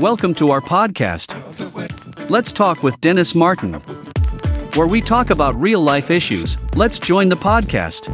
Welcome to our podcast. Let's talk with Dennis Martin, where we talk about real life issues. Let's join the podcast.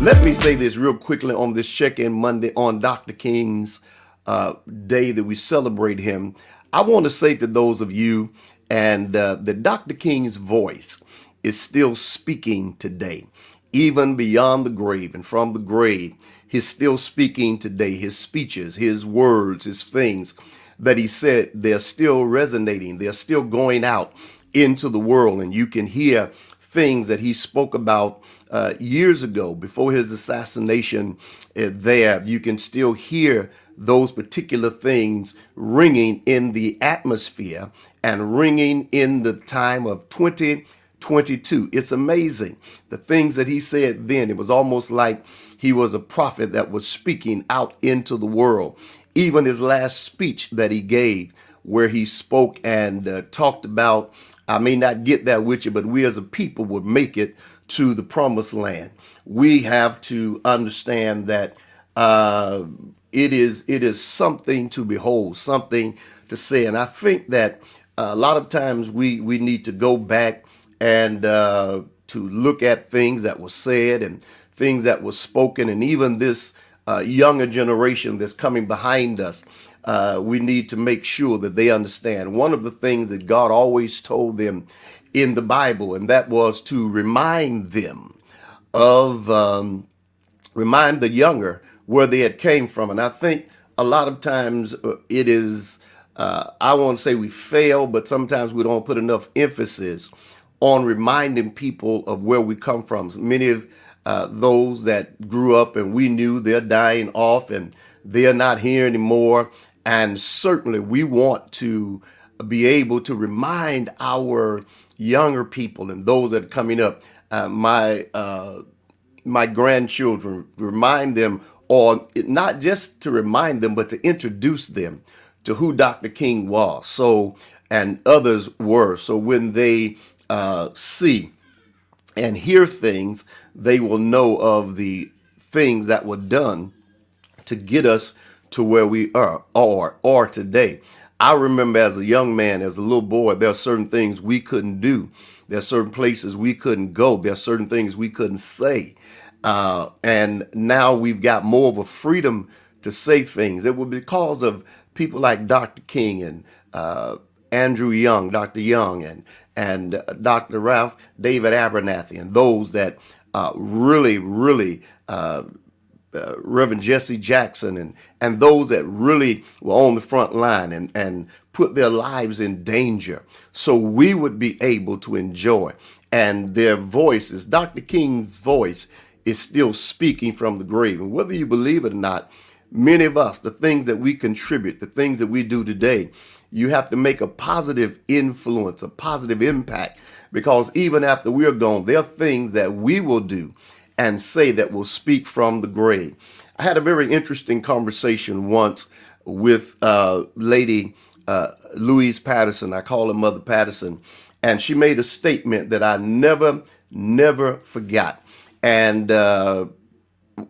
Let me say this real quickly on this check in Monday on Dr. King's uh, day that we celebrate him. I want to say to those of you and uh, that Dr. King's voice is still speaking today, even beyond the grave and from the grave. He's still speaking today. His speeches, his words, his things that he said, they're still resonating. They're still going out into the world. And you can hear things that he spoke about uh, years ago before his assassination uh, there. You can still hear those particular things ringing in the atmosphere and ringing in the time of 2022. It's amazing. The things that he said then, it was almost like he was a prophet that was speaking out into the world. Even his last speech that he gave, where he spoke and uh, talked about, I may not get that with you, but we as a people would make it to the promised land. We have to understand that uh, it is it is something to behold, something to say, and I think that a lot of times we we need to go back and uh, to look at things that were said and things that were spoken, and even this uh, younger generation that's coming behind us. Uh, we need to make sure that they understand. One of the things that God always told them in the Bible, and that was to remind them of, um, remind the younger where they had came from. And I think a lot of times uh, it is, uh, I won't say we fail, but sometimes we don't put enough emphasis on reminding people of where we come from. Many of uh, those that grew up and we knew they're dying off and they're not here anymore. And certainly we want to be able to remind our younger people and those that are coming up, uh, my uh, my grandchildren, remind them, or not just to remind them, but to introduce them to who Dr. King was. So and others were. So when they uh, see and hear things, they will know of the things that were done to get us to where we are or are today. I remember as a young man, as a little boy, there are certain things we couldn't do. There are certain places we couldn't go. There are certain things we couldn't say. Uh, and now we've got more of a freedom to say things. It was because of people like Dr. King and uh, Andrew Young, Dr. Young, and and uh, Dr. Ralph David Abernathy, and those that uh, really, really uh, uh, Reverend Jesse Jackson and and those that really were on the front line and and put their lives in danger so we would be able to enjoy and their voices Dr. King's voice is still speaking from the grave and whether you believe it or not many of us the things that we contribute the things that we do today you have to make a positive influence a positive impact because even after we're gone there are things that we will do and say that will speak from the grave. I had a very interesting conversation once with uh, Lady uh, Louise Patterson. I call her Mother Patterson. And she made a statement that I never, never forgot. And uh,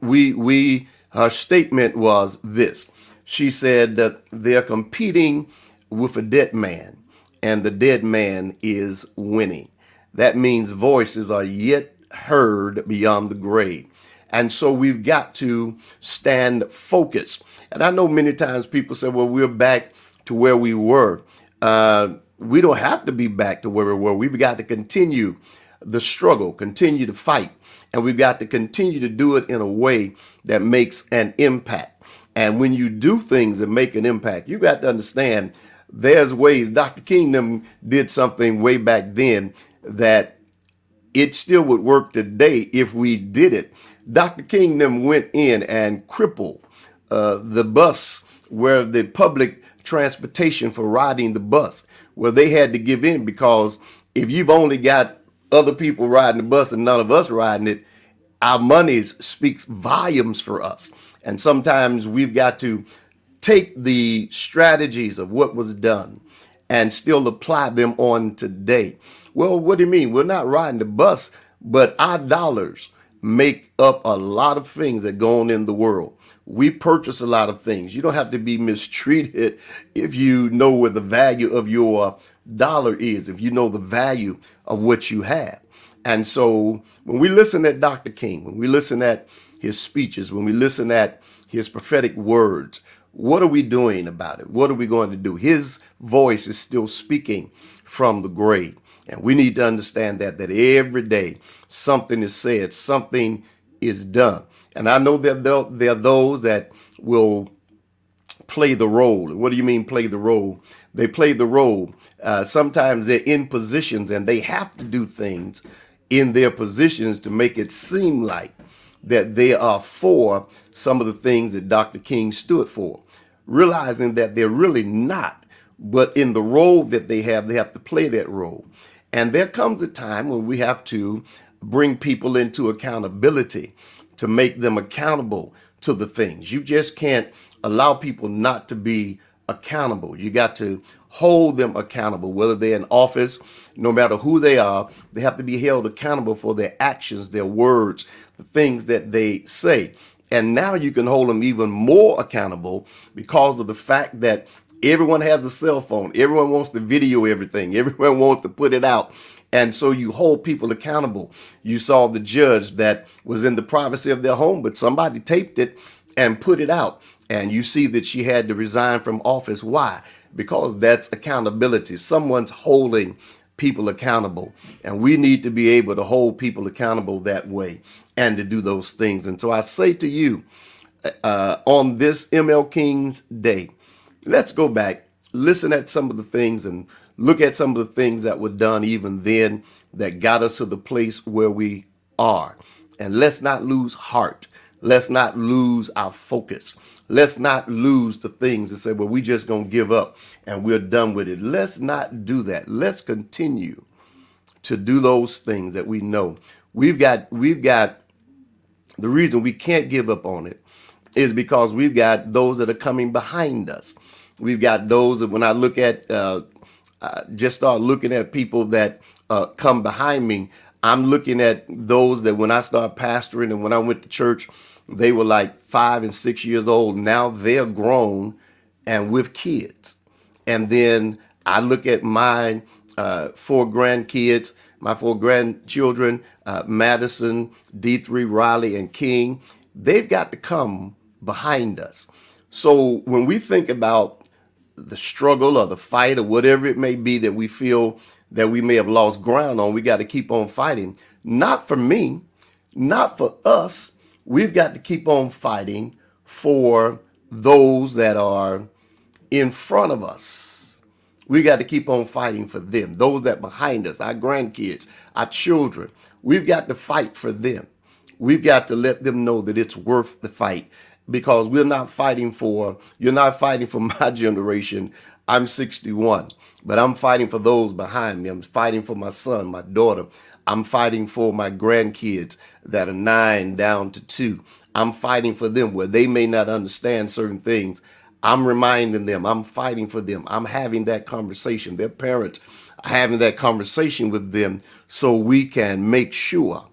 we, we, her statement was this. She said that they're competing with a dead man, and the dead man is winning. That means voices are yet heard beyond the grave. And so we've got to stand focused. And I know many times people say, well, we're back to where we were. Uh, we don't have to be back to where we were. We've got to continue the struggle, continue to fight, and we've got to continue to do it in a way that makes an impact. And when you do things that make an impact, you got to understand there's ways. Dr. Kingdom did something way back then that it still would work today if we did it. Dr. Kingdom went in and crippled uh, the bus where the public transportation for riding the bus, where they had to give in because if you've only got other people riding the bus and none of us riding it, our money speaks volumes for us. And sometimes we've got to take the strategies of what was done and still apply them on today. Well, what do you mean? We're not riding the bus, but our dollars make up a lot of things that go on in the world. We purchase a lot of things. You don't have to be mistreated if you know where the value of your dollar is, if you know the value of what you have. And so when we listen at Dr. King, when we listen at his speeches, when we listen at his prophetic words, what are we doing about it? What are we going to do? His voice is still speaking from the grave. And we need to understand that that every day something is said, something is done. And I know that there are those that will play the role. What do you mean play the role? They play the role. Uh, sometimes they're in positions and they have to do things in their positions to make it seem like that they are for some of the things that Dr. King stood for, realizing that they're really not. But in the role that they have, they have to play that role. And there comes a time when we have to bring people into accountability to make them accountable to the things. You just can't allow people not to be accountable. You got to hold them accountable, whether they're in office, no matter who they are, they have to be held accountable for their actions, their words, the things that they say. And now you can hold them even more accountable because of the fact that everyone has a cell phone. Everyone wants to video everything. Everyone wants to put it out. And so you hold people accountable. You saw the judge that was in the privacy of their home, but somebody taped it and put it out. And you see that she had to resign from office. Why? Because that's accountability. Someone's holding people accountable. And we need to be able to hold people accountable that way and to do those things. And so I say to you uh, on this ML King's Day, let's go back, listen at some of the things and look at some of the things that were done even then that got us to the place where we are. And let's not lose heart. Let's not lose our focus. Let's not lose the things and say, well, we just going to give up and we're done with it. Let's not do that. Let's continue to do those things that we know. We've got, we've got the reason we can't give up on it is because we've got those that are coming behind us. We've got those that when I look at, uh, uh, just start looking at people that uh, come behind me, I'm looking at those that when I start pastoring and when I went to church, they were like five and six years old. Now they're grown and with kids. And then I look at my uh, four grandkids, my four grandchildren, uh, Madison, D3, Riley, and King. They've got to come behind us. So when we think about the struggle or the fight or whatever it may be that we feel that we may have lost ground on, we got to keep on fighting. Not for me, not for us, we've got to keep on fighting for those that are in front of us. We got to keep on fighting for them, those that behind us, our grandkids, our children. We've got to fight for them. We've got to let them know that it's worth the fight because we're not fighting for, you're not fighting for my generation. I'm 61, but I'm fighting for those behind me. I'm fighting for my son, my daughter. I'm fighting for my grandkids that are nine down to two. I'm fighting for them where they may not understand certain things. I'm reminding them, I'm fighting for them. I'm having that conversation. Their parents are having that conversation with them so we can make sure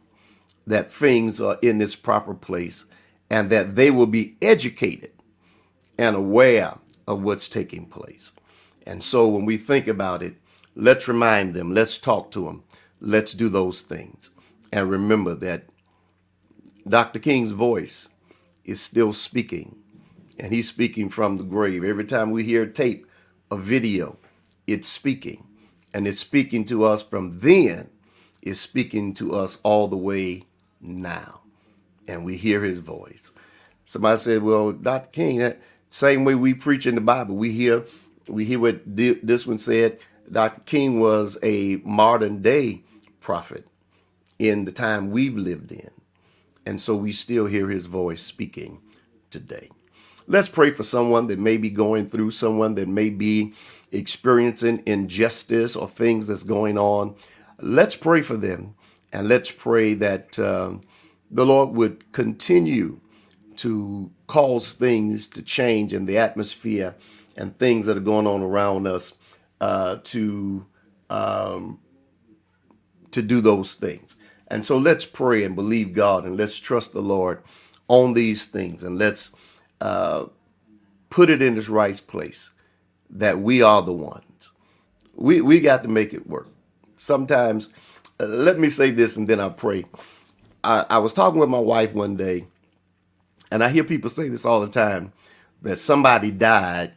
that things are in its proper place and that they will be educated and aware of what's taking place. And so when we think about it, let's remind them, let's talk to them, let's do those things. And remember that Dr. King's voice is still speaking, and he's speaking from the grave. Every time we hear tape, a video, it's speaking. And it's speaking to us from then, it's speaking to us all the way now. And we hear his voice. Somebody said, Well, Dr. King, that same way we preach in the Bible, we hear we hear what this one said. Dr. King was a modern day prophet in the time we've lived in. And so we still hear his voice speaking today. Let's pray for someone that may be going through, someone that may be experiencing injustice or things that's going on. Let's pray for them and let's pray that uh, the Lord would continue to cause things to change in the atmosphere and things that are going on around us uh, to um, to do those things. And so let's pray and believe God and let's trust the Lord on these things and let's uh, put it in its right place that we are the ones. We, we got to make it work. Sometimes, uh, let me say this and then I'll pray. I, I was talking with my wife one day, and I hear people say this all the time that somebody died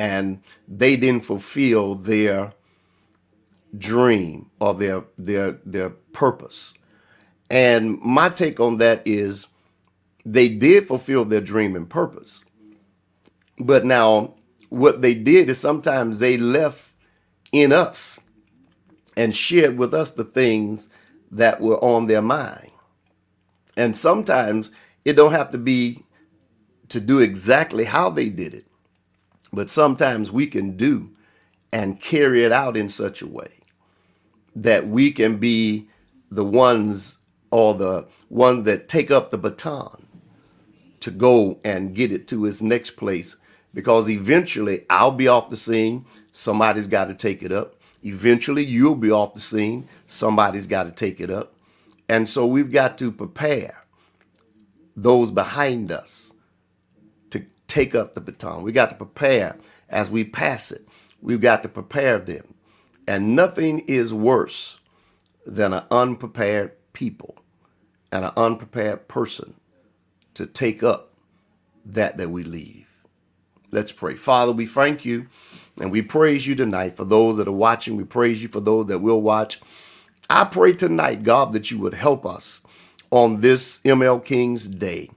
and they didn't fulfill their dream or their their their purpose. And my take on that is they did fulfill their dream and purpose. But now what they did is sometimes they left in us and shared with us the things that were on their mind. And sometimes it don't have to be to do exactly how they did it, but sometimes we can do and carry it out in such a way that we can be the ones or the one that take up the baton to go and get it to its next place because eventually I'll be off the scene. Somebody's got to take it up. Eventually you'll be off the scene. Somebody's got to take it up. And so we've got to prepare those behind us take up the baton. We got to prepare as we pass it. We've got to prepare them. And nothing is worse than an unprepared people and an unprepared person to take up that that we leave. Let's pray. Father, we thank you and we praise you tonight for those that are watching. We praise you for those that will watch. I pray tonight, God, that you would help us on this ML King's Day.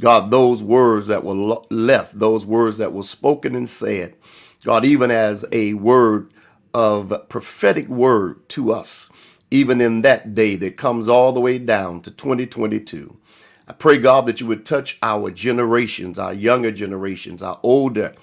God, those words that were left, those words that were spoken and said, God, even as a word of prophetic word to us, even in that day that comes all the way down to 2022. I pray, God, that you would touch our generations, our younger generations, our older.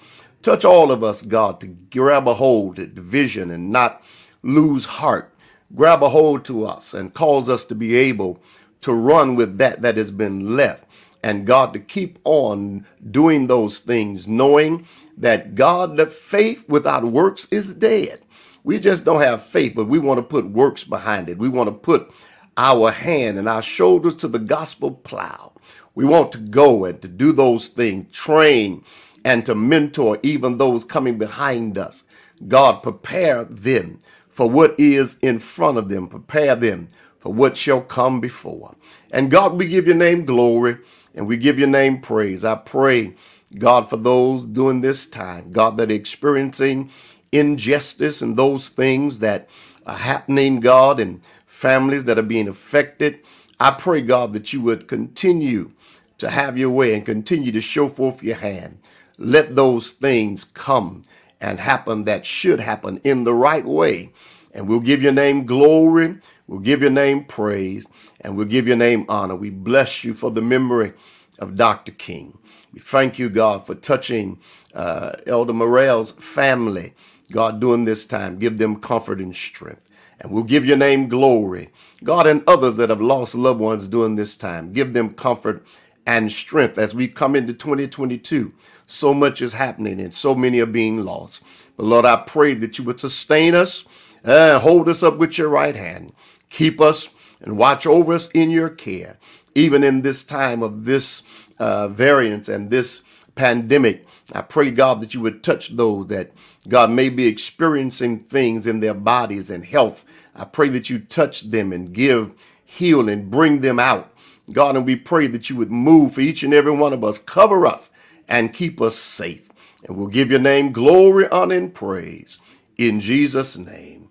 Touch all of us, God, to grab a hold at the vision and not lose heart. Grab a hold to us and cause us to be able to run with that that has been left. And God, to keep on doing those things, knowing that God, the faith without works is dead. We just don't have faith, but we want to put works behind it. We want to put our hand and our shoulders to the gospel plow. We want to go and to do those things, train and to mentor even those coming behind us. God, prepare them for what is in front of them, prepare them for what shall come before. And God, we give your name glory and we give your name praise. I pray, God, for those during this time, God, that are experiencing injustice and those things that are happening, God, and families that are being affected. I pray, God, that you would continue to have your way and continue to show forth your hand. Let those things come and happen that should happen in the right way. And we'll give your name glory, we'll give your name praise, and we'll give your name honor. We bless you for the memory of Dr. King. We thank you, God, for touching uh, Elder Morell's family, God, during this time. Give them comfort and strength and we'll give your name glory. God and others that have lost loved ones during this time, give them comfort and strength as we come into 2022. So much is happening and so many are being lost. But Lord, I pray that you would sustain us and hold us up with your right hand. Keep us and watch over us in your care, even in this time of this uh, variance and this pandemic. I pray, God, that you would touch those that, God, may be experiencing things in their bodies and health. I pray that you touch them and give, heal, and bring them out. God, and we pray that you would move for each and every one of us, cover us, and keep us safe. And we'll give your name glory, honor, and praise. In Jesus' name,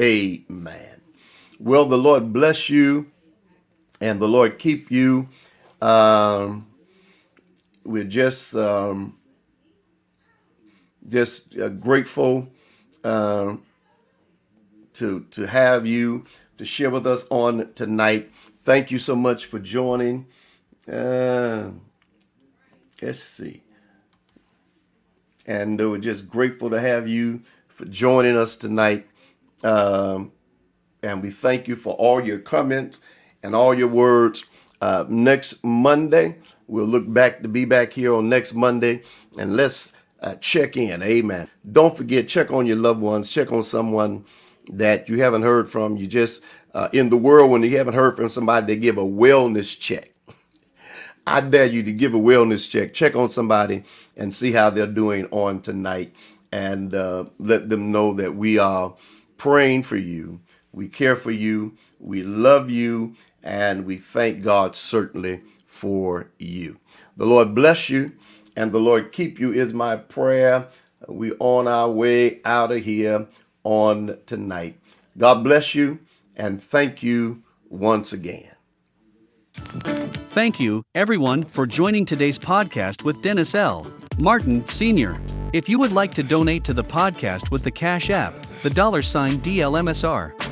amen. Well, the Lord bless you and the Lord keep you. Um, we're just um, just uh, grateful uh, to to have you to share with us on tonight. Thank you so much for joining. Uh, let's see, and we're just grateful to have you for joining us tonight. Um, and we thank you for all your comments and all your words. Uh, next Monday, We'll look back to be back here on next Monday and let's uh, check in. Amen. Don't forget, check on your loved ones, check on someone that you haven't heard from. You just, uh, in the world, when you haven't heard from somebody, they give a wellness check. I dare you to give a wellness check. Check on somebody and see how they're doing on tonight and uh, let them know that we are praying for you. We care for you. We love you. And we thank God certainly for you. The Lord bless you and the Lord keep you is my prayer. We on our way out of here on tonight. God bless you and thank you once again. Thank you, everyone, for joining today's podcast with Dennis L. Martin, Sr. If you would like to donate to the podcast with the Cash App, the dollar sign DLMSR.